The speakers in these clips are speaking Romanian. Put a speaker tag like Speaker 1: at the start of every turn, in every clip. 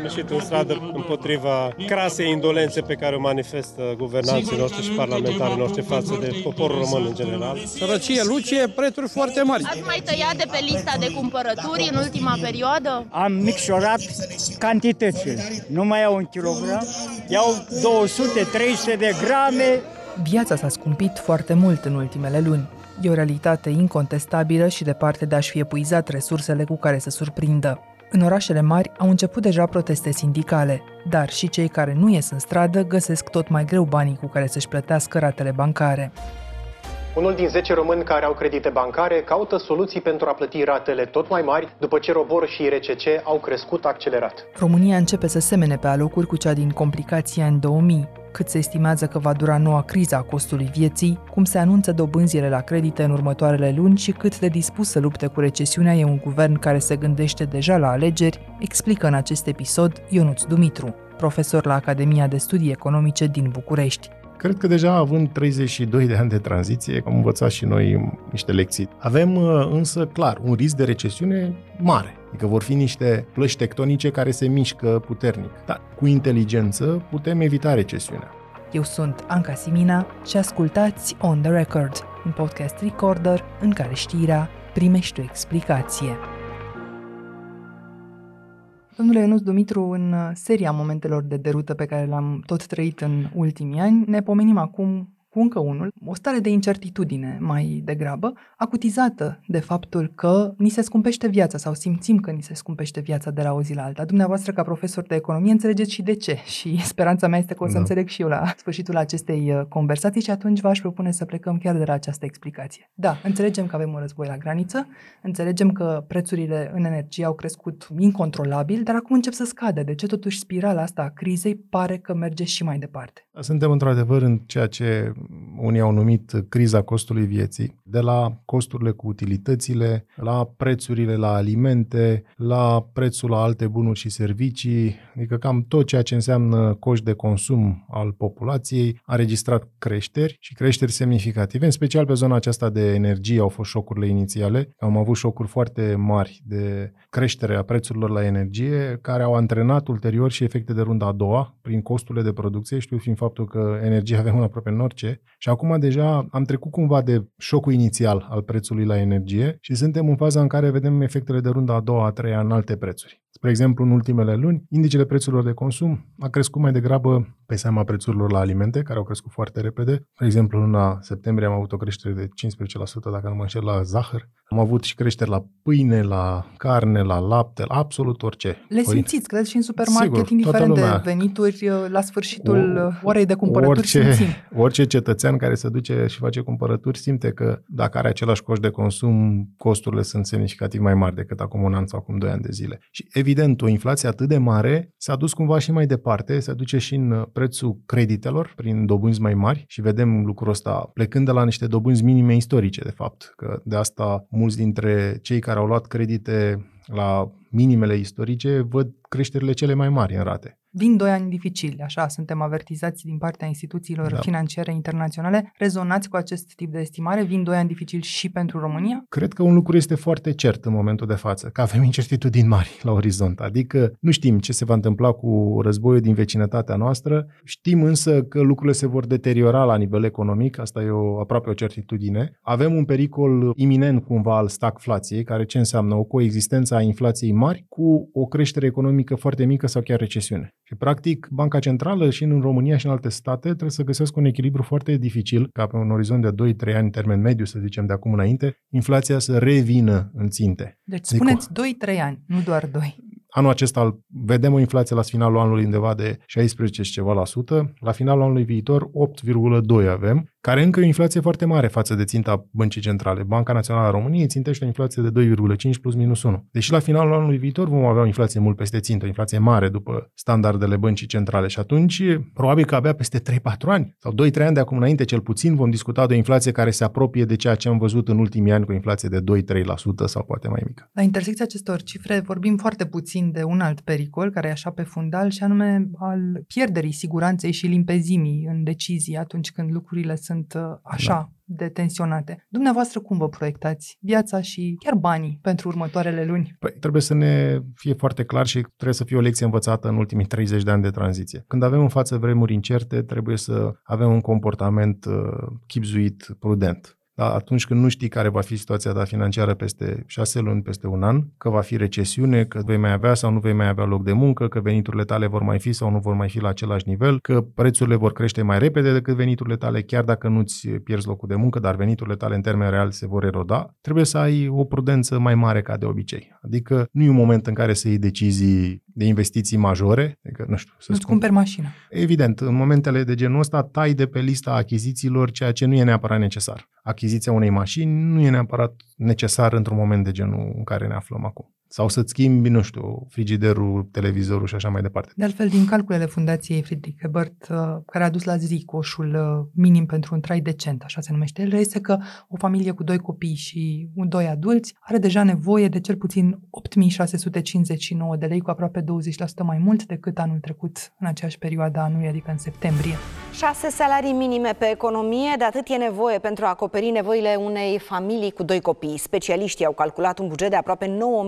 Speaker 1: Am ieșit în stradă împotriva crasei indolențe pe care o manifestă guvernanții noștri și parlamentarii noștri față de poporul român în general.
Speaker 2: Sărăcie, lucie, prețuri foarte mari.
Speaker 3: Ați mai tăiat de pe lista de cumpărături în ultima perioadă?
Speaker 4: Am micșorat cantitățile. Nu mai iau un kilogram, iau 200-300 de grame.
Speaker 5: Viața s-a scumpit foarte mult în ultimele luni. E o realitate incontestabilă și departe de a-și fi epuizat resursele cu care să surprindă. În orașele mari au început deja proteste sindicale, dar și cei care nu ies în stradă găsesc tot mai greu banii cu care să-și plătească ratele bancare.
Speaker 6: Unul din 10 români care au credite bancare caută soluții pentru a plăti ratele tot mai mari după ce robor și RCC au crescut accelerat.
Speaker 5: România începe să semene pe alocuri cu cea din complicația în 2000, cât se estimează că va dura noua criza a costului vieții, cum se anunță dobânzile la credite în următoarele luni și cât de dispus să lupte cu recesiunea e un guvern care se gândește deja la alegeri, explică în acest episod Ionuț Dumitru, profesor la Academia de Studii Economice din București.
Speaker 7: Cred că deja având 32 de ani de tranziție, am învățat și noi niște lecții. Avem uh, însă, clar, un risc de recesiune mare. Adică vor fi niște plăși tectonice care se mișcă puternic. Dar cu inteligență putem evita recesiunea.
Speaker 5: Eu sunt Anca Simina și ascultați On The Record, un podcast recorder în care știrea primește o explicație. Domnule Ionuț Dumitru, în seria momentelor de derută pe care le-am tot trăit în ultimii ani, ne pomenim acum cu încă unul, o stare de incertitudine mai degrabă, acutizată de faptul că ni se scumpește viața sau simțim că ni se scumpește viața de la o zi la alta. Dumneavoastră, ca profesor de economie, înțelegeți și de ce și speranța mea este că o să da. înțeleg și eu la sfârșitul acestei uh, conversații și atunci v-aș propune să plecăm chiar de la această explicație. Da, înțelegem că avem un război la graniță, înțelegem că prețurile în energie au crescut incontrolabil, dar acum încep să scadă. De ce totuși spirala asta a crizei pare că merge și mai departe?
Speaker 7: Suntem într-adevăr în ceea ce unii au numit criza costului vieții, de la costurile cu utilitățile, la prețurile la alimente, la prețul la alte bunuri și servicii, adică cam tot ceea ce înseamnă coș de consum al populației a registrat creșteri și creșteri semnificative, în special pe zona aceasta de energie au fost șocurile inițiale. Am avut șocuri foarte mari de creștere a prețurilor la energie, care au antrenat ulterior și efecte de runda a doua, prin costurile de producție, știu fiind faptul că energia avem în aproape în orice, și acum deja am trecut cumva de șocul inițial al prețului la energie și suntem în faza în care vedem efectele de runda a doua, a treia în alte prețuri. Spre exemplu, în ultimele luni, indicele prețurilor de consum a crescut mai degrabă pe seama prețurilor la alimente, care au crescut foarte repede. De exemplu, în luna septembrie am avut o creștere de 15%, dacă nu mă înșel, la zahăr. Am avut și creșteri la pâine, la carne, la lapte, la absolut orice.
Speaker 5: Le Părinte. simțiți, cred, și în supermarket, Sigur, indiferent de venituri, la sfârșitul o, orei de cumpărături
Speaker 7: orice,
Speaker 5: simțim.
Speaker 7: Orice cetățean care se duce și face cumpărături simte că dacă are același coș de consum, costurile sunt semnificativ mai mari decât acum un an sau acum doi ani de zile. Și evident, o inflație atât de mare s-a dus cumva și mai departe, se duce și în prețul creditelor prin dobânzi mai mari și vedem lucrul ăsta plecând de la niște dobânzi minime istorice, de fapt, că de asta mulți dintre cei care au luat credite la minimele istorice văd creșterile cele mai mari în rate.
Speaker 5: Vin doi ani dificili, așa, suntem avertizați din partea instituțiilor da. financiare internaționale. Rezonați cu acest tip de estimare? Vin doi ani dificili și pentru România?
Speaker 7: Cred că un lucru este foarte cert în momentul de față, că avem incertitudini mari la orizont. Adică nu știm ce se va întâmpla cu războiul din vecinătatea noastră, știm însă că lucrurile se vor deteriora la nivel economic, asta e o, aproape o certitudine. Avem un pericol iminent cumva al stagflației, care ce înseamnă o coexistență a inflației mari cu o creștere economică foarte mică sau chiar recesiune. Și, practic, Banca Centrală și în România și în alte state trebuie să găsească un echilibru foarte dificil, ca pe un orizont de 2-3 ani, termen mediu, să zicem, de acum înainte, inflația să revină în ținte.
Speaker 5: Deci spuneți 2-3 ani, nu doar 2.
Speaker 7: Anul acesta vedem o inflație la finalul anului undeva de 16 și ceva la sută, la finalul anului viitor 8,2 avem, care încă e o inflație foarte mare față de ținta băncii centrale. Banca Națională a României țintește o inflație de 2,5 plus minus 1. Deși la finalul anului viitor vom avea o inflație mult peste țintă, o inflație mare după standardele băncii centrale și atunci probabil că abia peste 3-4 ani sau 2-3 ani de acum înainte cel puțin vom discuta de o inflație care se apropie de ceea ce am văzut în ultimii ani cu o inflație de 2-3% sau poate mai mică.
Speaker 5: La intersecția acestor cifre vorbim foarte puțin de un alt pericol care e așa pe fundal și anume al pierderii siguranței și limpezimii în decizii atunci când lucrurile sunt sunt uh, așa da. de tensionate. Dumneavoastră cum vă proiectați viața și chiar banii pentru următoarele luni?
Speaker 7: Păi, trebuie să ne fie foarte clar și trebuie să fie o lecție învățată în ultimii 30 de ani de tranziție. Când avem în față vremuri incerte, trebuie să avem un comportament uh, chipzuit, prudent. Da, atunci când nu știi care va fi situația ta financiară peste șase luni, peste un an, că va fi recesiune, că vei mai avea sau nu vei mai avea loc de muncă, că veniturile tale vor mai fi sau nu vor mai fi la același nivel, că prețurile vor crește mai repede decât veniturile tale, chiar dacă nu-ți pierzi locul de muncă, dar veniturile tale în termen real se vor eroda, trebuie să ai o prudență mai mare ca de obicei. Adică nu e un moment în care să iei decizii de investiții majore, adică, nu știu, să
Speaker 5: Nu-ți cumperi mașina.
Speaker 7: Evident, în momentele de genul ăsta tai de pe lista achizițiilor ceea ce nu e neapărat necesar. Achiziția unei mașini nu e neapărat necesar într-un moment de genul în care ne aflăm acum. Sau să-ți schimbi, nu știu, frigiderul, televizorul și așa mai departe.
Speaker 5: De altfel, din calculele Fundației Friedrich Ebert, uh, care a dus la zi coșul uh, minim pentru un trai decent, așa se numește el, este că o familie cu doi copii și un doi adulți are deja nevoie de cel puțin 8659 de lei, cu aproape 20% mai mult decât anul trecut în aceeași perioadă a anului, adică în septembrie.
Speaker 8: Șase salarii minime pe economie, de atât e nevoie pentru a acoperi nevoile unei familii cu doi copii. Specialiștii au calculat un buget de aproape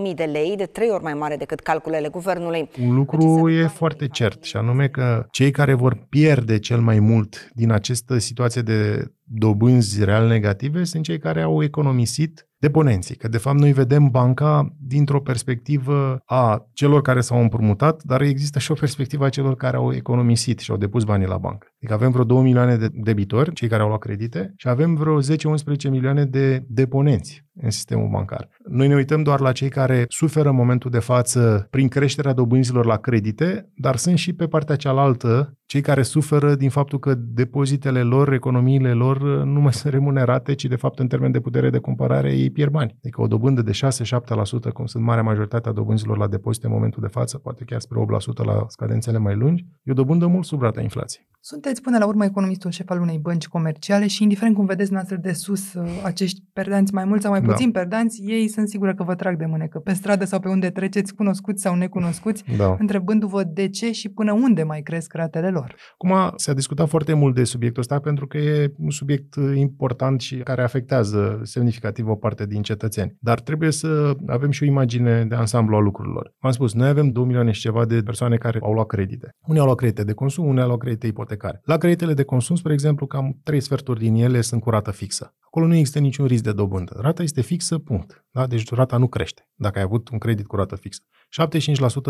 Speaker 8: 9.000 de lei, de trei ori mai mare decât calculele guvernului.
Speaker 7: Un lucru e foarte cert și anume că cei care vor pierde cel mai mult din această situație de dobânzi real negative sunt cei care au economisit deponenții. Că de fapt noi vedem banca dintr-o perspectivă a celor care s-au împrumutat, dar există și o perspectivă a celor care au economisit și au depus banii la bancă. Adică avem vreo 2 milioane de debitori, cei care au luat credite, și avem vreo 10-11 milioane de deponenți în sistemul bancar. Noi ne uităm doar la cei care suferă în momentul de față prin creșterea dobânzilor la credite, dar sunt și pe partea cealaltă cei care suferă din faptul că depozitele lor, economiile lor nu mai sunt remunerate, ci de fapt în termen de putere de cumpărare ei pierd bani. Adică o dobândă de 6-7%, cum sunt marea majoritatea dobânzilor la depozite în momentul de față, poate chiar spre 8% la scadențele mai lungi, e o dobândă mult sub rata inflației.
Speaker 5: Sunteți până la urmă economistul șef al unei bănci comerciale și indiferent cum vedeți noastră de sus uh, acești perdanți mai mulți sau mai puțin da. perdanți, ei sunt sigură că vă trag de mânecă pe stradă sau pe unde treceți, cunoscuți sau necunoscuți,
Speaker 7: Da.
Speaker 5: întrebându-vă de ce și până unde mai cresc ratele lor.
Speaker 7: Acum s-a discutat foarte mult de subiectul ăsta pentru că e un subiect important și care afectează semnificativ o parte din cetățeni. Dar trebuie să avem și o imagine de ansamblu a lucrurilor. V-am spus, noi avem 2 milioane și ceva de persoane care au luat credite. Unii au luat credite de consum, unii au luat credite ipotecare. La creditele de consum, spre exemplu, cam 3 sferturi din ele sunt cu rată fixă. Acolo nu există niciun risc de dobândă. Rata este fixă, punct. Da? Deci rata nu crește dacă ai avut un credit cu rată fixă.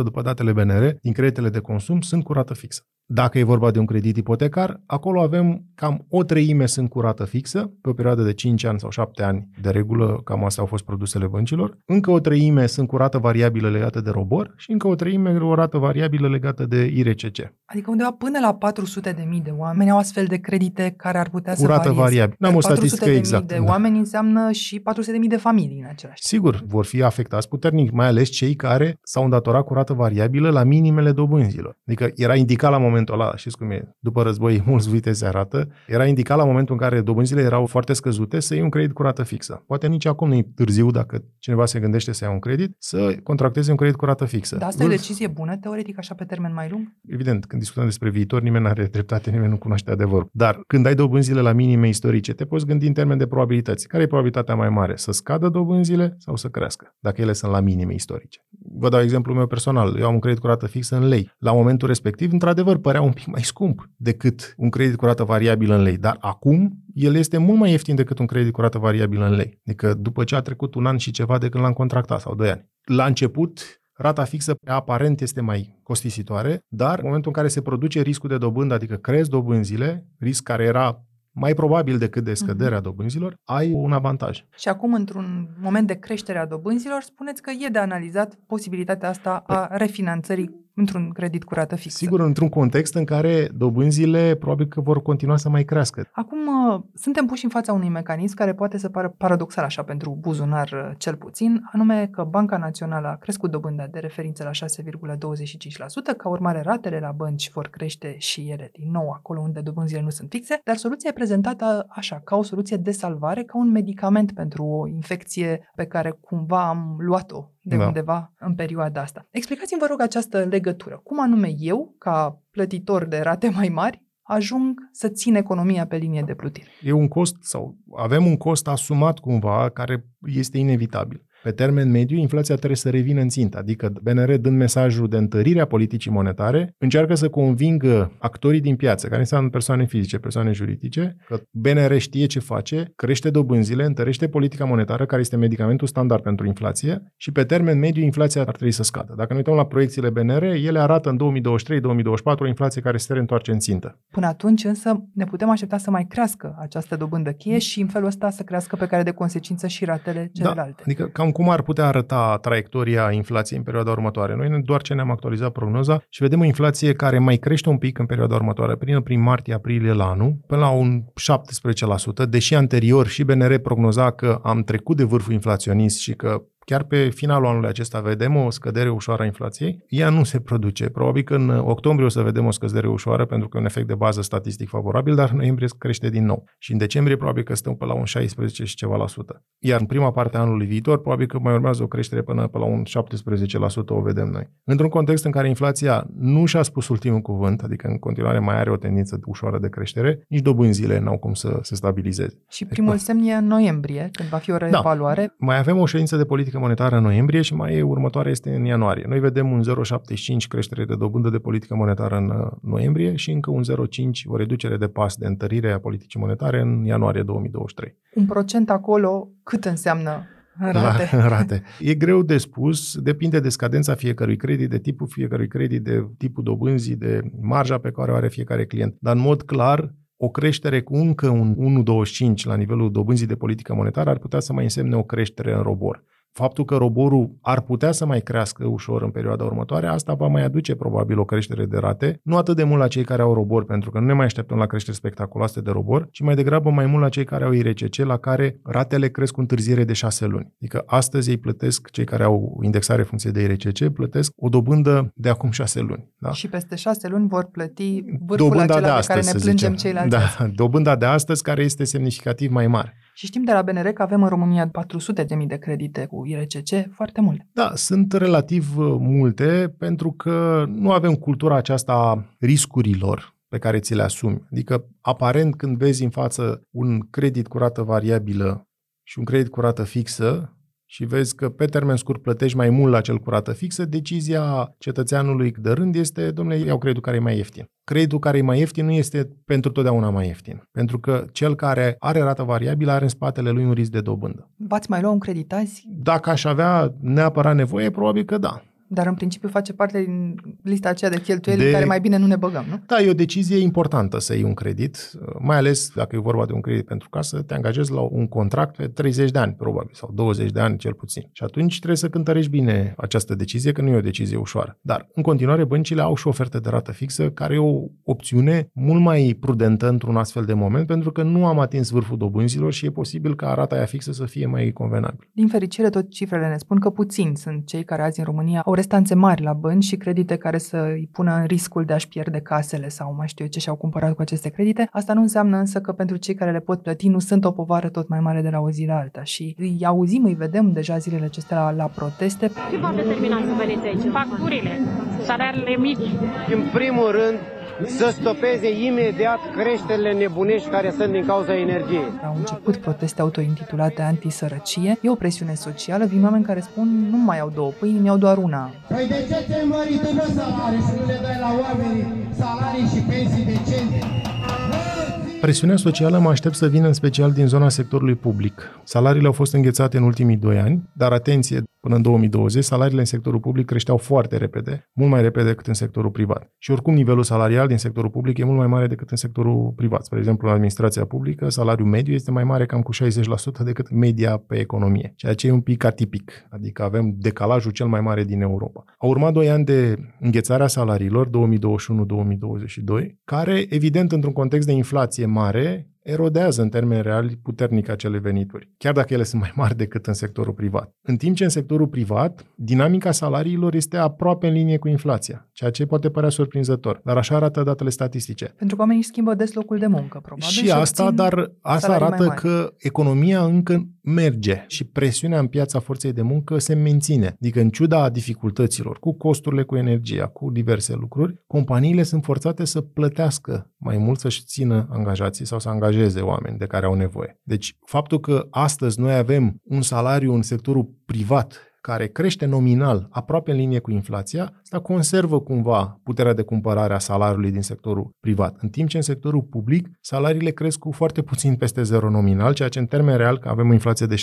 Speaker 7: 75% după datele BNR din creditele de consum sunt cu rată fixă. Dacă e vorba de un credit ipotecar, acolo avem cam o treime sunt cu rată fixă, pe o perioadă de 5 ani sau 7 ani de regulă, cam astea au fost produsele băncilor. Încă o treime sunt cu rată variabilă legată de robor și încă o treime o rată variabilă legată de IRCC.
Speaker 5: Adică undeva până la 400 de mii de oameni au astfel de credite care ar putea
Speaker 7: Cu
Speaker 5: să
Speaker 7: rată
Speaker 5: varieze.
Speaker 7: variabilă. N-am o
Speaker 5: 400
Speaker 7: statistică
Speaker 5: de mii
Speaker 7: exactă,
Speaker 5: de
Speaker 7: da.
Speaker 5: oameni înseamnă și 400 de mii de familii în același timp.
Speaker 7: Sigur, vor fi afectați puternic, mai ales cei care s-au îndatorat cu rată variabilă la minimele dobânzilor. Adică era indicat la momentul ăla, știți cum e, după război mulți uite se arată, era indicat la momentul în care dobânzile erau foarte scăzute să iei un credit cu rată fixă. Poate nici acum nu e târziu dacă cineva se gândește să ia un credit, să contracteze un credit cu rată fixă.
Speaker 5: Dar asta e o
Speaker 7: Vârf-
Speaker 5: decizie bună, teoretic, așa pe termen mai lung?
Speaker 7: Evident, când discutăm despre viitor, nimeni nu are dreptate, nimeni nu cunoaște adevărul. Dar când ai dobânzile la minime istorice, te poți gândi în termen de probabilități. Care e probabilitatea mai mare? Să scadă dobânzile sau să crească? Dacă ele sunt la minime istorice. Vă dau exemplul meu personal. Eu am un credit cu rată fixă în lei. La momentul respectiv, într-adevăr, părea un pic mai scump decât un credit cu rată variabilă în lei. Dar acum, el este mult mai ieftin decât un credit cu rată variabilă în lei. Adică după ce a trecut un an și ceva de când l-am contractat sau doi ani. La început, Rata fixă aparent este mai costisitoare, dar în momentul în care se produce riscul de dobândă, adică crezi dobânzile, risc care era mai probabil decât de scăderea dobânzilor, ai un avantaj.
Speaker 5: Și acum, într-un moment de creștere a dobânzilor, spuneți că e de analizat posibilitatea asta a refinanțării într-un credit cu rată fixă.
Speaker 7: Sigur, într-un context în care dobânzile probabil că vor continua să mai crească.
Speaker 5: Acum, uh, suntem puși în fața unui mecanism care poate să pară paradoxal așa pentru buzunar uh, cel puțin, anume că Banca Națională a crescut dobânda de referință la 6,25%, ca urmare ratele la bănci vor crește și ele din nou acolo unde dobânzile nu sunt fixe, dar soluția e prezentată așa, ca o soluție de salvare, ca un medicament pentru o infecție pe care cumva am luat-o de
Speaker 7: Da.
Speaker 5: undeva în perioada asta. Explicați-mi, vă rog, această legătură. Cum anume eu, ca plătitor de rate mai mari, ajung să țină economia pe linie de plutire.
Speaker 7: E un cost sau avem un cost asumat cumva care este inevitabil. Pe termen mediu, inflația trebuie să revină în țintă, adică BNR dând mesajul de întărire a politicii monetare, încearcă să convingă actorii din piață, care înseamnă persoane fizice, persoane juridice, că BNR știe ce face, crește dobânzile, întărește politica monetară, care este medicamentul standard pentru inflație și pe termen mediu inflația ar trebui să scadă. Dacă ne uităm la proiecțiile BNR, ele arată în 2023-2024 o inflație care se reîntoarce în țintă.
Speaker 5: Până atunci însă ne putem aștepta să mai crească această dobândă cheie și în felul ăsta să crească pe care de consecință și ratele celelalte.
Speaker 7: Da, adică cam cum ar putea arăta traiectoria inflației în perioada următoare. Noi doar ce ne-am actualizat prognoza și vedem o inflație care mai crește un pic în perioada următoare, prin, prin martie-aprilie la anul, până la un 17%, deși anterior și BNR prognoza că am trecut de vârful inflaționist și că chiar pe finalul anului acesta vedem o scădere ușoară a inflației, ea nu se produce. Probabil că în octombrie o să vedem o scădere ușoară pentru că e un efect de bază statistic favorabil, dar în noiembrie crește din nou. Și în decembrie probabil că stăm pe la un 16 și ceva la sută. Iar în prima parte a anului viitor probabil că mai urmează o creștere până pe la un 17% o vedem noi. Într-un context în care inflația nu și-a spus ultimul cuvânt, adică în continuare mai are o tendință ușoară de creștere, nici dobânzile n-au cum să se stabilizeze.
Speaker 5: Și primul semn e în noiembrie, când va fi o reevaluare. Da.
Speaker 7: Mai avem o ședință de politică monetară în noiembrie și mai e următoarea este în ianuarie. Noi vedem un 0,75 creștere de dobândă de politică monetară în uh, noiembrie și încă un 0,5 o reducere de pas de întărire a politicii monetare în ianuarie 2023.
Speaker 5: Un procent acolo cât înseamnă rate.
Speaker 7: La, rate. E greu de spus, depinde de scadența fiecărui credit, de tipul fiecărui credit, de tipul dobânzii, de marja pe care o are fiecare client. Dar în mod clar, o creștere cu încă un 1,25 la nivelul dobânzii de politică monetară ar putea să mai însemne o creștere în robor faptul că roborul ar putea să mai crească ușor în perioada următoare, asta va mai aduce probabil o creștere de rate, nu atât de mult la cei care au robor, pentru că nu ne mai așteptăm la creșteri spectaculoase de robor, ci mai degrabă mai mult la cei care au IRCC, la care ratele cresc cu întârziere de 6 luni. Adică astăzi ei plătesc, cei care au indexare funcție de IRCC, plătesc o dobândă de acum 6 luni. Da?
Speaker 5: Și peste 6 luni vor plăti vârful dobânda acela de astăzi, pe care ne plângem ceilalți.
Speaker 7: Da, dobânda de astăzi care este semnificativ mai mare.
Speaker 5: Și știm de la BNR că avem în România 400 de mii de credite cu IRCC, foarte multe.
Speaker 7: Da, sunt relativ uh, multe pentru că nu avem cultura aceasta a riscurilor pe care ți le asumi. Adică, aparent, când vezi în față un credit cu rată variabilă și un credit cu rată fixă, și vezi că pe termen scurt plătești mai mult la cel curată fixă, decizia cetățeanului de rând este, domnule, iau creditul care e mai ieftin. Creditul care e mai ieftin nu este pentru totdeauna mai ieftin, pentru că cel care are rată variabilă are în spatele lui un risc de dobândă.
Speaker 5: V-ați mai lua un credit azi?
Speaker 7: Dacă aș avea neapărat nevoie, probabil că da.
Speaker 5: Dar în principiu face parte din lista aceea de cheltuieli de... care mai bine nu ne băgăm, nu?
Speaker 7: Da, e o decizie importantă să iei un credit, mai ales dacă e vorba de un credit pentru casă, te angajezi la un contract pe 30 de ani, probabil, sau 20 de ani cel puțin. Și atunci trebuie să cântărești bine această decizie, că nu e o decizie ușoară. Dar, în continuare, băncile au și oferte de rată fixă, care e o opțiune mult mai prudentă într-un astfel de moment, pentru că nu am atins vârful dobânzilor și e posibil ca rata aia fixă să fie mai convenabil.
Speaker 5: Din fericire, tot cifrele ne spun că puțini sunt cei care azi în România au restanțe mari la bănci și credite care să îi pună în riscul de a-și pierde casele sau mai știu eu ce și-au cumpărat cu aceste credite. Asta nu înseamnă însă că pentru cei care le pot plăti nu sunt o povară tot mai mare de la o zi la alta și îi auzim, îi vedem deja zilele acestea la, la proteste.
Speaker 9: Ce v-a determinat să veniți aici? Facturile, salariile mici.
Speaker 10: În primul rând, să stopeze imediat creșterile nebunești care sunt din cauza energiei.
Speaker 5: Au început proteste autointitulate antisărăcie. E o presiune socială. Vin oameni care spun nu mai au două pâini, mi-au doar una.
Speaker 11: Păi de ce te mări tu salarii și nu le dai la oamenii salarii și pensii decente?
Speaker 7: Presiunea socială mă aștept să vină în special din zona sectorului public. Salariile au fost înghețate în ultimii doi ani, dar atenție, până în 2020, salariile în sectorul public creșteau foarte repede, mult mai repede decât în sectorul privat. Și oricum nivelul salarial din sectorul public e mult mai mare decât în sectorul privat. Spre exemplu, în administrația publică, salariul mediu este mai mare cam cu 60% decât media pe economie, ceea ce e un pic atipic, adică avem decalajul cel mai mare din Europa. Au urmat doi ani de înghețarea salariilor, 2021-2022, care, evident, într-un context de inflație mare, erodează în termeni reali puternic acele venituri, chiar dacă ele sunt mai mari decât în sectorul privat. În timp ce în sectorul privat, dinamica salariilor este aproape în linie cu inflația, ceea ce poate părea surprinzător, dar așa arată datele statistice.
Speaker 5: Pentru că oamenii își schimbă des locul de muncă, probabil.
Speaker 7: Și asta, dar asta arată că economia încă merge și presiunea în piața forței de muncă se menține. Adică în ciuda dificultăților, cu costurile cu energia, cu diverse lucruri, companiile sunt forțate să plătească mai mult să-și țină angajații sau să angajeze oameni de care au nevoie. Deci faptul că astăzi noi avem un salariu în sectorul privat care crește nominal aproape în linie cu inflația, asta conservă cumva puterea de cumpărare a salariului din sectorul privat. În timp ce în sectorul public salariile cresc cu foarte puțin peste zero nominal, ceea ce în termen real, că avem o inflație de 16%,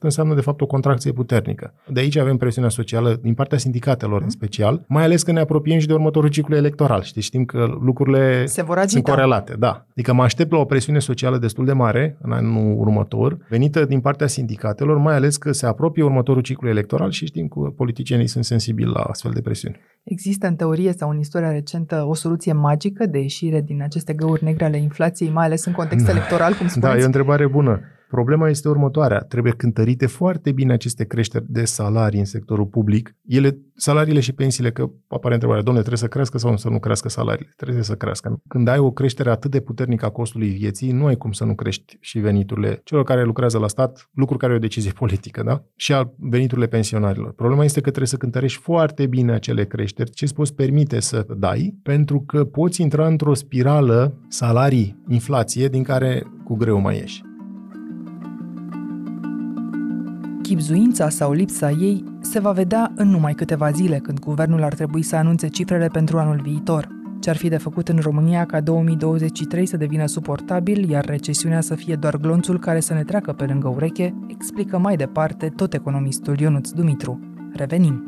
Speaker 7: înseamnă de fapt o contracție puternică. De aici avem presiunea socială din partea sindicatelor în special, mai ales că ne apropiem și de următorul ciclu electoral. Știi, știm că lucrurile
Speaker 5: Se vor
Speaker 7: sunt corelate. Da. Adică mă aștept la o presiune socială destul de mare în anul următor, venită din partea sindicatelor, mai ales că se apropie următorul ciclu electoral electoral și știm că politicienii sunt sensibili la astfel de presiuni.
Speaker 5: Există în teorie sau în istoria recentă o soluție magică de ieșire din aceste găuri negre ale inflației, mai ales în context
Speaker 7: Da.
Speaker 5: electoral, cum spuneți?
Speaker 7: Da, e o întrebare bună. Problema este următoarea. Trebuie cântărite foarte bine aceste creșteri de salarii în sectorul public. Ele, salariile și pensiile, că apare întrebarea, domnule, trebuie să crească sau să nu crească salariile? Trebuie să crească. Când ai o creștere atât de puternică a costului vieții, nu ai cum să nu crești și veniturile celor care lucrează la stat, lucru care e o decizie politică, da? Și a veniturile pensionarilor. Problema este că trebuie să cântărești foarte bine acele creșteri, ce îți poți permite să dai, pentru că poți intra într-o spirală salarii-inflație din care cu greu mai ieși.
Speaker 5: Chipzuința sau lipsa ei se va vedea în numai câteva zile, când guvernul ar trebui să anunțe cifrele pentru anul viitor. Ce ar fi de făcut în România ca 2023 să devină suportabil, iar recesiunea să fie doar glonțul care să ne treacă pe lângă ureche, explică mai departe tot economistul Ionuț Dumitru. Revenim!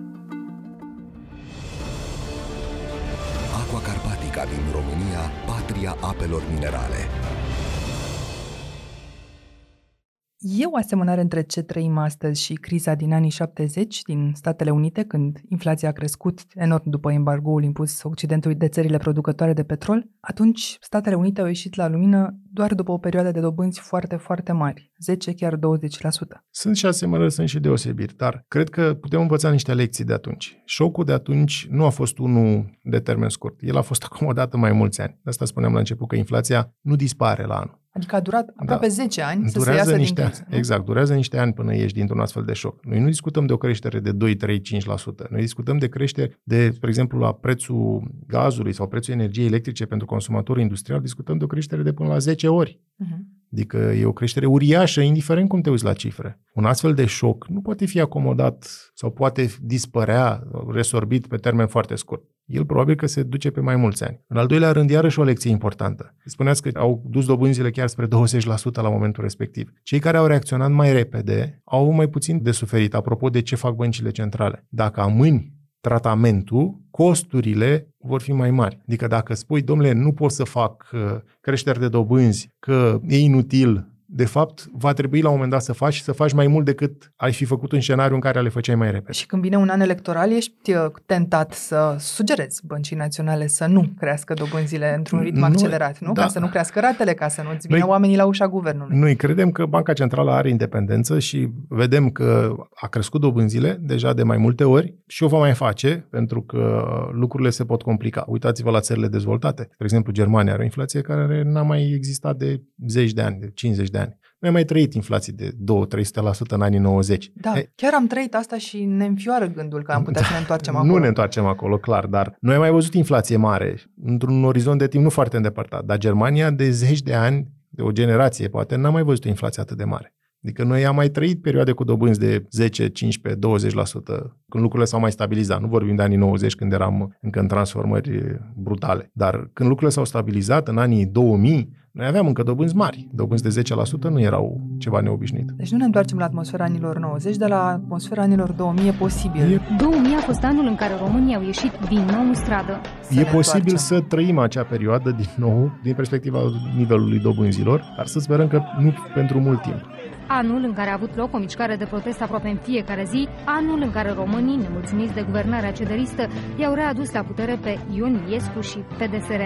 Speaker 12: Aqua Carpatica din România, patria apelor minerale.
Speaker 5: E o asemănare între ce trăim astăzi și criza din anii 70 din Statele Unite, când inflația a crescut enorm după embargoul impus Occidentului de țările producătoare de petrol. Atunci, Statele Unite au ieșit la lumină doar după o perioadă de dobânzi foarte, foarte mari, 10, chiar 20%.
Speaker 7: Sunt și asemănări, sunt și deosebiri, dar cred că putem învăța niște lecții de atunci. Șocul de atunci nu a fost unul de termen scurt. El a fost acomodat în mai mulți ani. De asta spuneam la început că inflația nu dispare la anul.
Speaker 5: Adică a durat aproape
Speaker 7: Da.
Speaker 5: 10 ani să se
Speaker 7: Durează
Speaker 5: iasă
Speaker 7: niște
Speaker 5: din criză.
Speaker 7: ani. Exact, durează niște ani până ieși dintr-un astfel de șoc. Noi nu discutăm de o creștere de 2, 3, 5%. Noi discutăm de creștere de, spre exemplu, la prețul gazului sau prețul energiei electrice pentru consumatorul industrial, discutăm de o creștere de până la 10 ori.
Speaker 5: Mhm.
Speaker 7: Adică e o creștere uriașă, indiferent cum te uiți la cifre. Un astfel de șoc nu poate fi acomodat sau poate dispărea, resorbit pe termen foarte scurt. El probabil că se duce pe mai mulți ani. În al doilea rând, iarăși o lecție importantă. Spuneați că au dus dobânzile chiar spre 20% la momentul respectiv. Cei care au reacționat mai repede au avut mai puțin de suferit, apropo de ce fac băncile centrale. Dacă amâni tratamentul, costurile vor fi mai mari. Adică dacă spui, domnule, nu pot să fac uh, creșteri de dobânzi, că e inutil, de fapt, va trebui la un moment dat să faci și să faci mai mult decât ai fi făcut în scenariu în care le făceai mai repede.
Speaker 5: Și când vine un an electoral, ești uh, tentat să sugerezi băncii naționale să nu crească dobânzile într-un ritm
Speaker 7: Nu,
Speaker 5: accelerat, nu?
Speaker 7: da.
Speaker 5: Ca să nu crească ratele, ca să nu-ți vină
Speaker 7: Noi-
Speaker 5: oamenii la ușa guvernului.
Speaker 7: Noi credem că Banca Centrală are independență și vedem că a crescut dobânzile deja de mai multe ori și o va mai face pentru că lucrurile se pot complica. Uitați-vă la țările dezvoltate. De exemplu, Germania are o inflație care n-a mai existat de zeci de ani, de 50 de ani. Noi am mai trăit inflații de 2-300% în anii 90.
Speaker 5: Da,
Speaker 7: E,
Speaker 5: chiar am trăit asta și ne înfioară gândul că am putea să ne întoarcem acolo.
Speaker 7: Nu ne întoarcem acolo, clar, dar noi am mai văzut inflație mare într-un orizont de timp nu foarte îndepărtat. Dar Germania de zeci de ani, de o generație poate, n-a mai văzut o inflație atât de mare. Adică noi am mai trăit perioade cu dobânzi de 10, 15, 20%, când lucrurile s-au mai stabilizat. Nu vorbim de anii 90, când eram încă în transformări brutale. Dar când lucrurile s-au stabilizat, în anii 2000, noi aveam încă dobânzi mari. Dobânzi de 10% nu erau ceva neobișnuit.
Speaker 5: Deci nu ne întoarcem la atmosfera anilor 90, dar la atmosfera anilor 2000 e posibil.
Speaker 9: 2000 a fost anul în care românii au ieșit din nou în stradă.
Speaker 7: e posibil să trăim acea perioadă din nou, din perspectiva nivelului dobânzilor, dar să sperăm că nu pentru mult timp.
Speaker 9: Anul în care a avut loc o mișcare de protest aproape în fiecare zi, anul în care românii, nemulțumiți de guvernarea cederistă, i-au readus la putere pe Ion Iliescu și PDSR.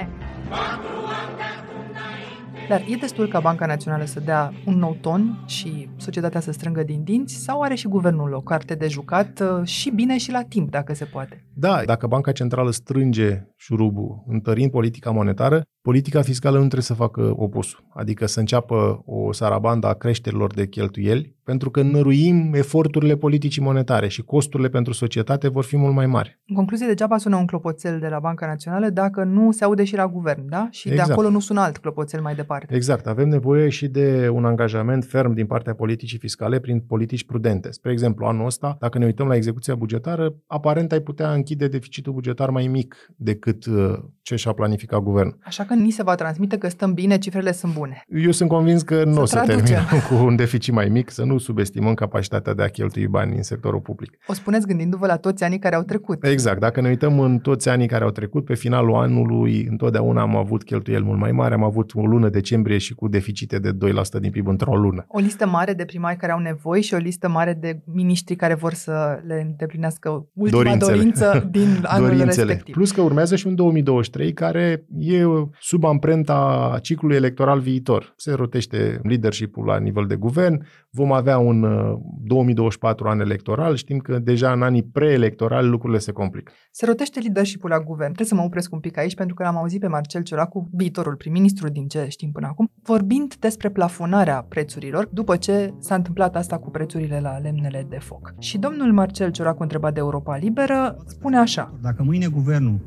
Speaker 5: Dar e destul ca Banca Națională să dea un nou ton și societatea să strângă din dinți sau are și guvernul o carte de jucat uh, și bine și la timp, dacă se poate?
Speaker 7: Da, dacă Banca Centrală strânge șurubul, întărind politica monetară, politica fiscală nu trebuie să facă opusul, adică să înceapă o sarabandă a creșterilor de cheltuieli, pentru că năruim eforturile politicii monetare și costurile pentru societate vor fi mult mai mari.
Speaker 5: În concluzie, degeaba sună un clopoțel de la Banca Națională dacă nu se aude și la guvern, da? Și
Speaker 7: Exact.
Speaker 5: de acolo nu sună alt clopoțel mai departe.
Speaker 7: Exact, avem nevoie și de un angajament ferm din partea politicii fiscale prin politici prudente. Spre exemplu, anul ăsta, dacă ne uităm la execuția bugetară, aparent ai putea închide deficitul bugetar mai mic decât uh, ce și-a planificat guvernul.
Speaker 5: Așa că ni se va transmite că stăm bine, cifrele sunt bune.
Speaker 7: Eu sunt convins că nu o să
Speaker 5: traducem.
Speaker 7: terminăm cu un deficit mai mic, să nu subestimăm capacitatea de a cheltui bani în sectorul public.
Speaker 5: O spuneți gândindu-vă la toți anii care au trecut.
Speaker 7: Exact. Dacă ne uităm în toți anii care au trecut, pe finalul anului, întotdeauna am avut cheltuieli mult mai mari. Am avut o lună decembrie și cu deficite de 2% din PIB într-o lună.
Speaker 5: O listă mare de primari care au nevoi și o listă mare de miniștri care vor să le îndeplinească ultima
Speaker 7: Dorințele.
Speaker 5: dorință din anul
Speaker 7: Dorințele.
Speaker 5: respectiv.
Speaker 7: Plus că urmează și un 2023 care e sub amprenta ciclului electoral viitor. Se rotește leadership-ul la nivel de guvern, vom avea un uh, 2024 an electoral, știm că deja în anii preelectorali lucrurile se complică.
Speaker 5: Se rotește leadership la guvern. Trebuie să mă opresc un pic aici pentru că l-am auzit pe Marcel Ciolacu, viitorul prim-ministru din ce știm până acum, vorbind despre plafonarea prețurilor după ce s-a întâmplat asta cu prețurile la lemnele de foc. Și domnul Marcel Ciolacu, întrebat de Europa Liberă, spune așa.
Speaker 13: Dacă mâine guvernul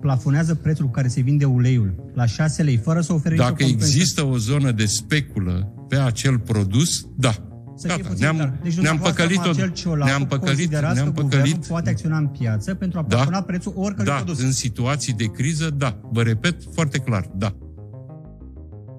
Speaker 13: plafonează prețul cu care se vinde uleiul la 6 lei, fără să ofere nicio
Speaker 14: Dacă
Speaker 13: compensație,
Speaker 14: există o zonă de speculă pe acel produs, da.
Speaker 13: să fie
Speaker 14: Gata,
Speaker 13: puțin
Speaker 14: ne-am,
Speaker 13: clar. Deci
Speaker 14: ne-am
Speaker 13: dumneavoastră,
Speaker 14: păcălit-o,
Speaker 13: Marcel Ciolacu,
Speaker 14: ne-am păcălit,
Speaker 13: considerați
Speaker 14: ne-am
Speaker 13: că guvernul
Speaker 14: păcălit.
Speaker 13: poate acționa în piață pentru a
Speaker 14: Da.
Speaker 13: plafona prețul oricărui
Speaker 14: Da,
Speaker 13: produs.
Speaker 14: în situații de criză, da. Vă repet foarte clar, da.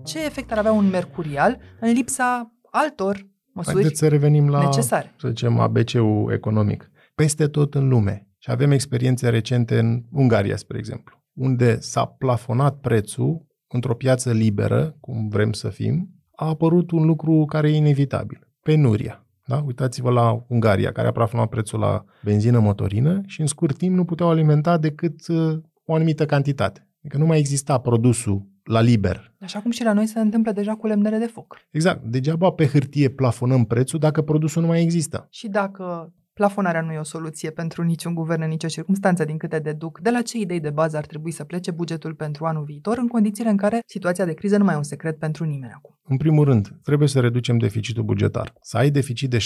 Speaker 5: Ce efect ar avea un mercurial în lipsa altor măsuri
Speaker 7: Haideți să revenim la,
Speaker 5: necesare?
Speaker 7: să zicem, ABC-ul economic. Peste tot în lume, și avem experiențe recente în Ungaria, spre exemplu, unde s-a plafonat prețul într-o piață liberă, cum vrem să fim, a apărut un lucru care e inevitabil. Penuria. Da? Uitați-vă la Ungaria, care a plafonat prețul la benzină motorină și în scurt timp nu puteau alimenta decât uh, o anumită cantitate. Adică nu mai exista produsul la liber.
Speaker 5: Așa cum și la noi se întâmplă deja cu lemnele de foc.
Speaker 7: Exact. Degeaba pe hârtie plafonăm prețul dacă produsul nu mai există.
Speaker 5: Și dacă plafonarea nu e o soluție pentru niciun guvern în nicio circunstanță din câte deduc, de la ce idei de bază ar trebui să plece bugetul pentru anul viitor în condițiile în care situația de criză nu mai e un secret pentru nimeni acum?
Speaker 7: În primul rând, trebuie să reducem deficitul bugetar. Să ai deficit de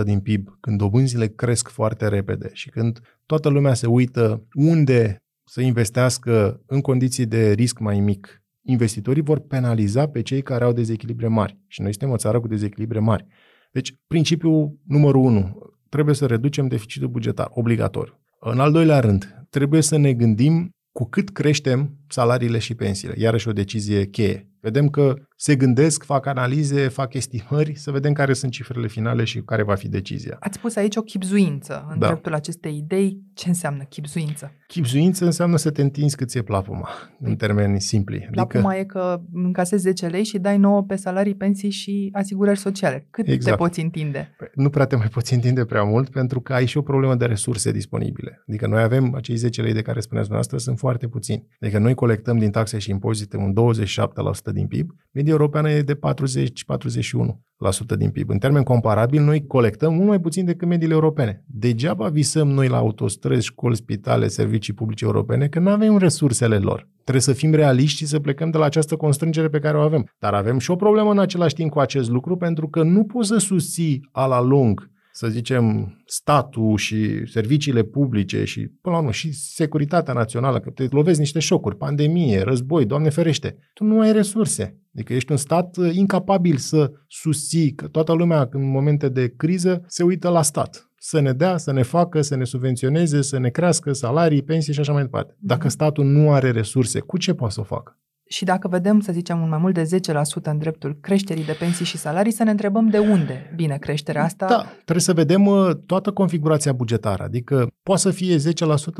Speaker 7: 6-7% din PIB, când dobânzile cresc foarte repede și când toată lumea se uită unde să investească în condiții de risc mai mic, investitorii vor penaliza pe cei care au dezechilibre mari. Și noi suntem o țară cu dezechilibre mari. Deci, principiul numărul 1, trebuie să reducem deficitul bugetar, obligatoriu. În al doilea rând, trebuie să ne gândim cu cât creștem salariile și pensiile. Iarăși o decizie cheie. Vedem că se gândesc, fac analize, fac estimări, să vedem care sunt cifrele finale și care va fi decizia.
Speaker 5: Ați pus aici o chipzuință în
Speaker 7: Da.
Speaker 5: dreptul acestei idei. Ce înseamnă chipzuință?
Speaker 7: Chipzuință înseamnă să te întinzi cât ți-e plapuma, în termeni simpli.
Speaker 5: Adică... Plapuma e că încasezi 10 lei și dai 9 pe salarii, pensii și asigurări sociale. Cât
Speaker 7: Exact.
Speaker 5: te poți întinde?
Speaker 7: nu prea te mai poți întinde prea mult pentru că ai și o problemă de resurse disponibile. Adică noi avem acei 10 lei de care spuneați dumneavoastră, sunt foarte puțini. Adică noi colectăm din taxe și impozite un 27% din PIB, media europeană e de 40-41% din PIB. În termen comparabil, noi colectăm mult mai puțin decât mediile europene. Degeaba visăm noi la autostrăzi, școli, spitale, servicii publice europene, că nu avem resursele lor. Trebuie să fim realiști și să plecăm de la această constrângere pe care o avem. Dar avem și o problemă în același timp cu acest lucru, pentru că nu poți să susții a la lung să zicem, statul și serviciile publice și, până la urmă, și securitatea națională, că te lovezi niște șocuri, pandemie, război, Doamne ferește, tu nu ai resurse. Adică ești un stat uh, incapabil să susții, că toată lumea în momente de criză se uită la stat. Să ne dea, să ne facă, să ne subvenționeze, să ne crească salarii, pensii și așa mai departe. Dacă statul nu are resurse, cu ce poate să o facă?
Speaker 5: Și dacă vedem, să zicem, un mai mult de 10% în dreptul creșterii de pensii și salarii, să ne întrebăm de unde vine creșterea asta.
Speaker 7: Da, trebuie să vedem uh, toată configurația bugetară. Adică poate să fie 10%,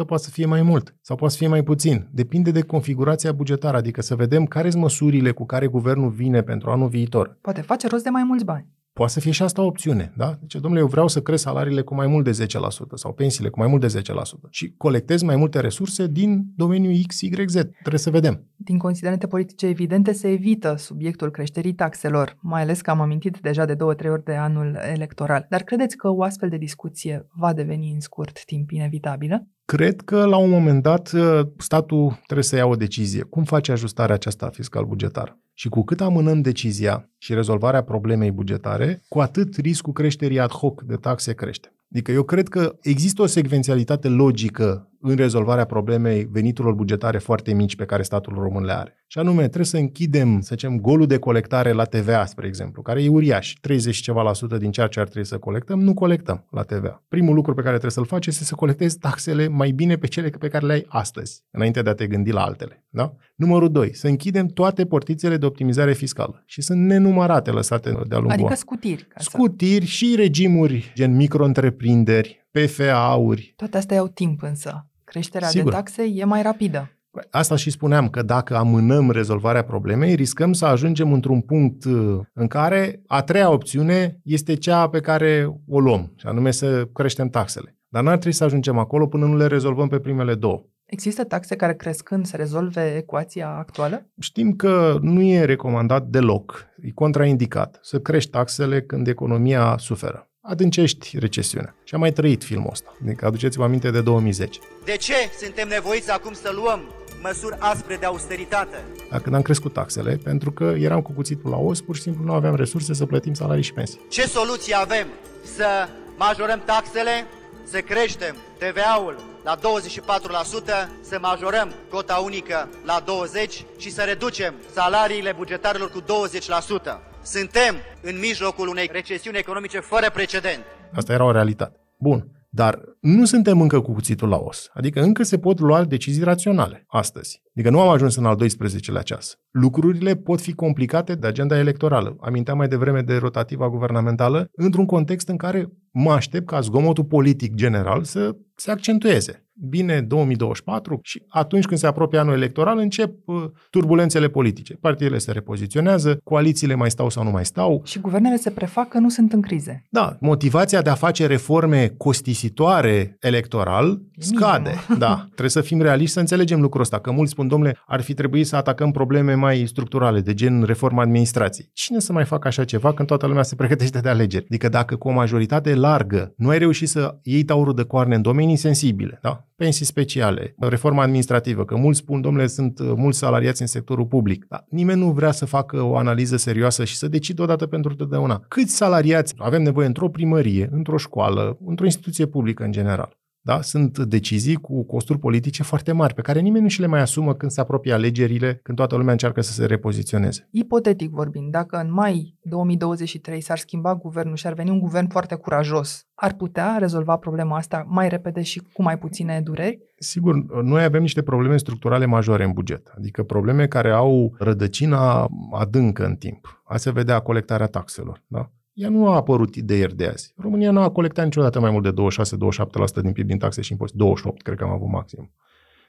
Speaker 7: poate să fie mai mult sau poate să fie mai puțin. Depinde de configurația bugetară, adică să vedem care sunt măsurile cu care guvernul vine pentru anul viitor.
Speaker 5: Poate face rost de mai mulți bani.
Speaker 7: Poate să fie și asta o opțiune, da? Deci, domnule, eu vreau să cresc salariile cu mai mult de 10% sau pensiile cu mai mult de 10% și colectez mai multe resurse din domeniul X, Y, Z. Trebuie să vedem.
Speaker 5: Din considerente politice evidente se evită subiectul creșterii taxelor, mai ales că am amintit deja de două, trei ori de anul electoral. Dar credeți că o astfel de discuție va deveni în scurt timp inevitabilă?
Speaker 7: Cred că la un moment dat ă, statul trebuie să ia o decizie. Cum face ajustarea aceasta fiscal-bugetară? Și cu cât amânăm decizia și rezolvarea problemei bugetare, cu atât riscul creșterii ad hoc de taxe crește. Adică eu cred că există o secvențialitate logică în rezolvarea problemei veniturilor bugetare foarte mici pe care statul român le are. Și anume, trebuie să închidem, să zicem, golul de colectare la TVA, spre exemplu, care e uriaș, 30 și ceva la sută din ceea ce ar trebui să colectăm, nu colectăm la TVA. Primul lucru pe care trebuie să-l faci este să colectezi taxele mai bine pe cele pe care le ai astăzi, înainte de a te gândi la altele. Da? Numărul 2. Să închidem toate portițele de optimizare fiscală. Și sunt nenumărate lăsate de-a lungul
Speaker 5: Adică scutiri. Ca
Speaker 7: scutiri să... și regimuri gen micro-întreprinderi, PFA-uri.
Speaker 5: Toate astea iau timp însă. Creșterea Sigur. de taxe e mai rapidă.
Speaker 7: Asta și spuneam că dacă amânăm rezolvarea problemei, riscăm să ajungem într-un punct uh, în care a treia opțiune este cea pe care o luăm, și anume să creștem taxele. Dar n-ar trebui să ajungem acolo până nu le rezolvăm pe primele două.
Speaker 5: Există taxe care cresc când se rezolve ecuația actuală?
Speaker 7: Știm că nu e recomandat deloc, e contraindicat să crești taxele când economia suferă adâncești recesiunea. Și am mai trăit filmul ăsta. Adică aduceți-vă aminte de 2010.
Speaker 15: De ce suntem nevoiți acum să luăm măsuri aspre de austeritate?
Speaker 7: Dacă n-am crescut taxele, pentru că eram cu cuțitul la os, pur și simplu nu aveam resurse să plătim salarii și pensii.
Speaker 15: Ce soluție avem? Să majorăm taxele, să creștem TVA-ul la 24%, să majorăm cota unică la 20% și să reducem salariile bugetarilor cu 20%. Suntem în mijlocul unei recesiuni economice fără precedent.
Speaker 7: Asta era o realitate. Bun. Dar nu suntem încă cu cuțitul la os. Adică încă se pot lua decizii raționale astăzi. Adică nu am ajuns în al 12-lea ceas. Lucrurile pot fi complicate de agenda electorală. Aminteam mai devreme de rotativa guvernamentală, într-un context în care mă aștept ca zgomotul politic general să se accentueze bine 2024 și atunci când se apropie anul electoral încep uh, turbulențele politice. Partiile se repoziționează, coalițiile mai stau sau nu mai stau.
Speaker 5: Și guvernele se prefac că nu sunt în crize.
Speaker 7: Da, motivația de a face reforme costisitoare electoral scade. Da, trebuie să fim realiști să înțelegem lucrul ăsta, că mulți spun, domnule, ar fi trebuit să atacăm probleme mai structurale, de gen reforma administrației. Cine să mai facă așa ceva când toată lumea se pregătește de alegeri? Adică dacă cu o majoritate largă nu ai reușit să iei taurul de coarne în domenii sensibile, da? Pensii speciale, reforma administrativă, că mulți spun, domnule, sunt uh, mulți salariați în sectorul public. Dar nimeni nu vrea să facă o analiză serioasă și să decidă odată pentru totdeauna. Câți salariați avem nevoie într-o primărie, într-o școală, într-o instituție publică în general? Da? Sunt decizii cu costuri politice foarte mari, pe care nimeni nu și le mai asumă când se apropie alegerile, când toată lumea încearcă să se repoziționeze.
Speaker 5: Ipotetic vorbind, dacă în mai 2023 s-ar schimba guvernul și ar veni un guvern foarte curajos, ar putea rezolva problema asta mai repede și cu mai puține dureri?
Speaker 7: Sigur, noi avem niște probleme structurale majore în buget, adică probleme care au rădăcina adâncă în timp. Hai să vedea colectarea taxelor. Da? Ea nu a apărut de ieri de azi. România nu a colectat niciodată mai mult de 26-27% din PIB din taxe și impozite. 28, cred că am avut maxim.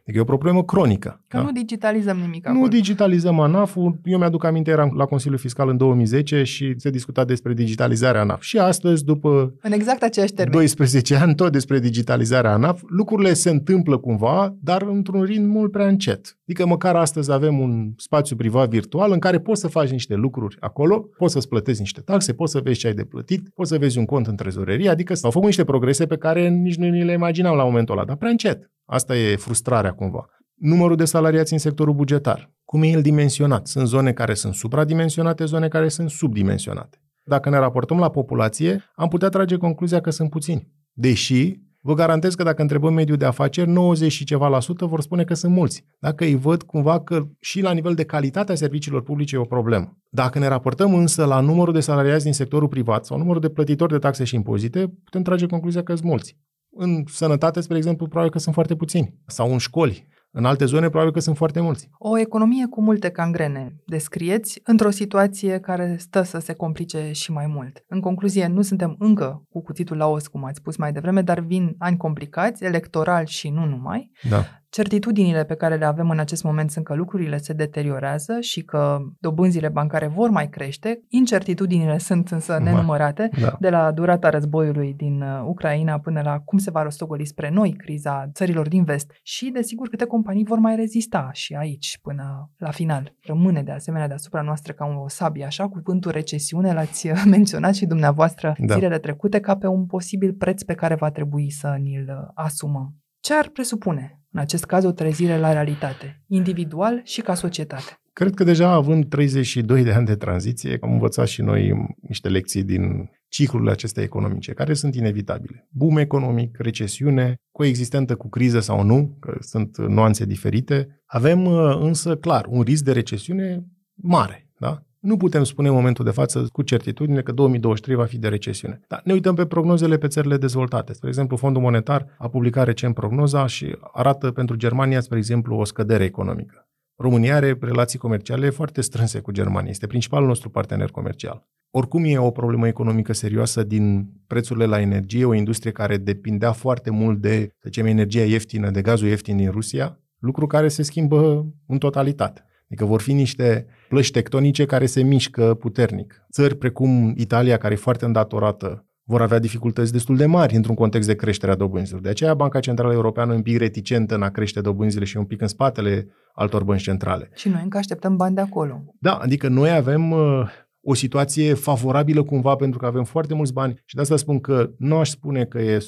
Speaker 7: Adică e o problemă cronică.
Speaker 5: Că da? nu digitalizăm nimic
Speaker 7: Nu
Speaker 5: acolo.
Speaker 7: digitalizăm ANAF-ul. Eu mi-aduc aminte, eram la Consiliul Fiscal în 2010 și se discuta despre digitalizarea ANAF. Și astăzi, după
Speaker 5: în exact aceeași termen.
Speaker 7: 12 ani, tot despre digitalizarea ANAF, lucrurile se întâmplă cumva, dar într-un ritm mult prea încet. Adică măcar astăzi avem un spațiu privat virtual în care poți să faci niște lucruri acolo, poți să-ți plătezi niște taxe, poți să vezi ce ai de plătit, poți să vezi un cont în trezorerie, adică s-au făcut niște progrese pe care nici nu ni le imaginam la momentul ăla, dar prea încet. Asta e frustrarea cumva. Numărul de salariați în sectorul bugetar. Cum e el dimensionat? Sunt zone care sunt supradimensionate, zone care sunt subdimensionate. Dacă ne raportăm la populație, am putea trage concluzia că sunt puțini. Deși, vă garantez că dacă întrebăm mediul de afaceri, 90 și ceva la sută vor spune că sunt mulți. Dacă îi văd cumva că și la nivel de calitate a serviciilor publice e o problemă. Dacă ne raportăm însă la numărul de salariați din sectorul privat sau numărul de plătitori de taxe și impozite, putem trage concluzia că sunt mulți. În sănătate, spre exemplu, probabil că sunt foarte puțini. Sau în școli. În alte zone, probabil că sunt foarte mulți.
Speaker 5: O economie cu multe cangrene descrieți într-o situație care stă să se complice și mai mult. În concluzie, nu suntem încă cu cuțitul la os, cum ați spus mai devreme, dar vin ani complicați, electoral și nu numai.
Speaker 7: Da.
Speaker 5: Certitudinile pe care le avem în acest moment sunt că lucrurile se deteriorează și că dobânzile bancare vor mai crește. Incertitudinile sunt însă nenumărate,
Speaker 7: Da.
Speaker 5: de la durata războiului din uh, Ucraina până la cum se va rostogoli spre noi criza țărilor din vest și, desigur, câte companii vor mai rezista și aici până la final. Rămâne de asemenea deasupra noastră ca o sabie, așa, cuvântul recesiune l-ați uh, menționat și dumneavoastră
Speaker 7: Da.
Speaker 5: zilele trecute ca pe un posibil preț pe care va trebui să ni-l uh, asumăm. Ce ar presupune, în acest caz, o trezire la realitate, individual și ca societate?
Speaker 7: Cred că deja având 32 de ani de tranziție, am învățat și noi niște lecții din ciclurile acestea economice, care sunt inevitabile. Boom economic, recesiune, coexistentă cu criză sau nu, că sunt nuanțe diferite. Avem uh, însă, clar, un risc de recesiune mare. Da? Nu putem spune în momentul de față cu certitudine că 2023 va fi de recesiune. Dar ne uităm pe prognozele pe țările dezvoltate. Spre exemplu, Fondul Monetar a publicat recent prognoza și arată pentru Germania, spre exemplu, o scădere economică. România are relații comerciale foarte strânse cu Germania. Este principalul nostru partener comercial. Oricum e o problemă economică serioasă din prețurile la energie, o industrie care depindea foarte mult de, să zicem, energia ieftină, de gazul ieftin din Rusia, lucru care se schimbă în totalitate. Adică vor fi niște plăci tectonice care se mișcă puternic. Țări precum Italia, care e foarte îndatorată, vor avea dificultăți destul de mari într-un context de creștere a dobânzilor. De aceea Banca Centrală Europeană e un pic reticentă în a crește dobânzile și e un pic în spatele altor bănci centrale.
Speaker 5: Și noi încă așteptăm bani de acolo.
Speaker 7: Da, adică noi avem uh, o situație favorabilă cumva pentru că avem foarte mulți bani și de asta spun că nu aș spune că e 100%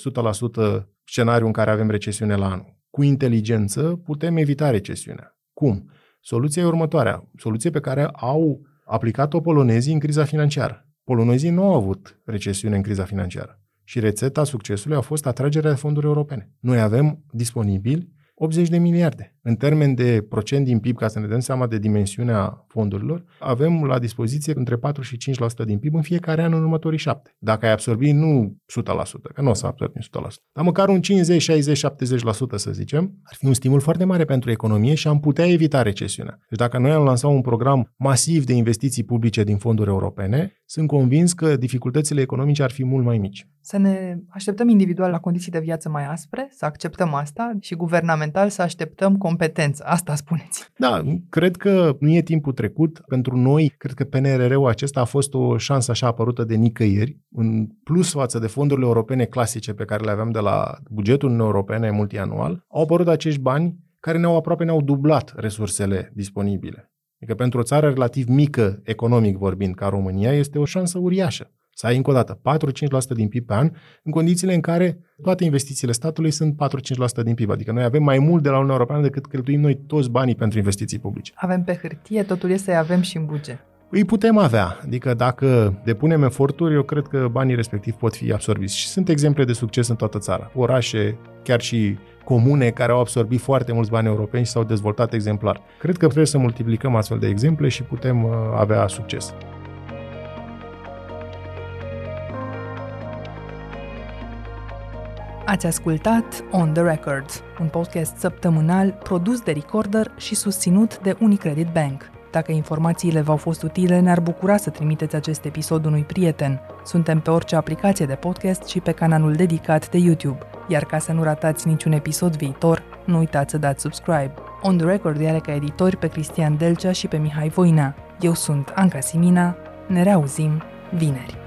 Speaker 7: scenariul în care avem recesiune la anul. Cu inteligență putem evita recesiunea. Cum? Soluția e următoarea. Soluție pe care au aplicat-o polonezii în criza financiară. Polonezii nu au avut recesiune în criza financiară. Și rețeta succesului a fost atragerea de fonduri europene. Noi avem disponibil 80 de miliarde. În termen de procent din PIB, ca să ne dăm seama de dimensiunea fondurilor, avem la dispoziție între 4 și 5% din PIB în fiecare an în următorii șapte. Dacă ai absorbi nu 100%, că nu o să absorbim 100%, dar măcar un 50, 60, 70% să zicem, ar fi un stimul foarte mare pentru economie și am putea evita recesiunea. Deci dacă noi am lansat un program masiv de investiții publice din fonduri europene, sunt convins că dificultățile economice ar fi mult mai mici.
Speaker 5: Să ne așteptăm individual la condiții de viață mai aspre, să acceptăm asta și guvernamental să așteptăm competență. Asta spuneți.
Speaker 7: Da, cred că nu e timpul trecut. Pentru noi, cred că PNRR-ul acesta a fost o șansă așa apărută de nicăieri, în plus față de fondurile europene clasice pe care le aveam de la bugetul Uniunii Europene multianual, au apărut acești bani care ne-au aproape ne-au dublat resursele disponibile. Adică pentru o țară relativ mică, economic vorbind, ca România, este o șansă uriașă. Să ai încă o dată 4-5% din PIB pe an, în condițiile în care toate investițiile statului sunt 4-5% din PIB. Adică noi avem mai mult de la Uniunea Europeană decât cheltuim noi toți banii pentru investiții publice.
Speaker 5: Avem pe hârtie, totul este să avem și în buget.
Speaker 7: Îi putem avea, adică dacă depunem eforturi, eu cred că banii respectivi pot fi absorbiți. Și sunt exemple de succes în toată țara. Orașe, chiar și comune care au absorbit foarte mulți bani europeni și s-au dezvoltat exemplar. Cred că trebuie să multiplicăm astfel de exemple și putem uh, avea succes.
Speaker 5: Ați ascultat On The Record, un podcast săptămânal produs de Recorder și susținut de Unicredit Bank. Dacă informațiile v-au fost utile, ne-ar bucura să trimiteți acest episod unui prieten. Suntem pe orice aplicație de podcast și pe canalul dedicat de YouTube. Iar ca să nu ratați niciun episod viitor, nu uitați să dați subscribe. On The Record are ca editori pe Cristian Delcea și pe Mihai Voina. Eu sunt Anca Simina. Ne reauzim vineri.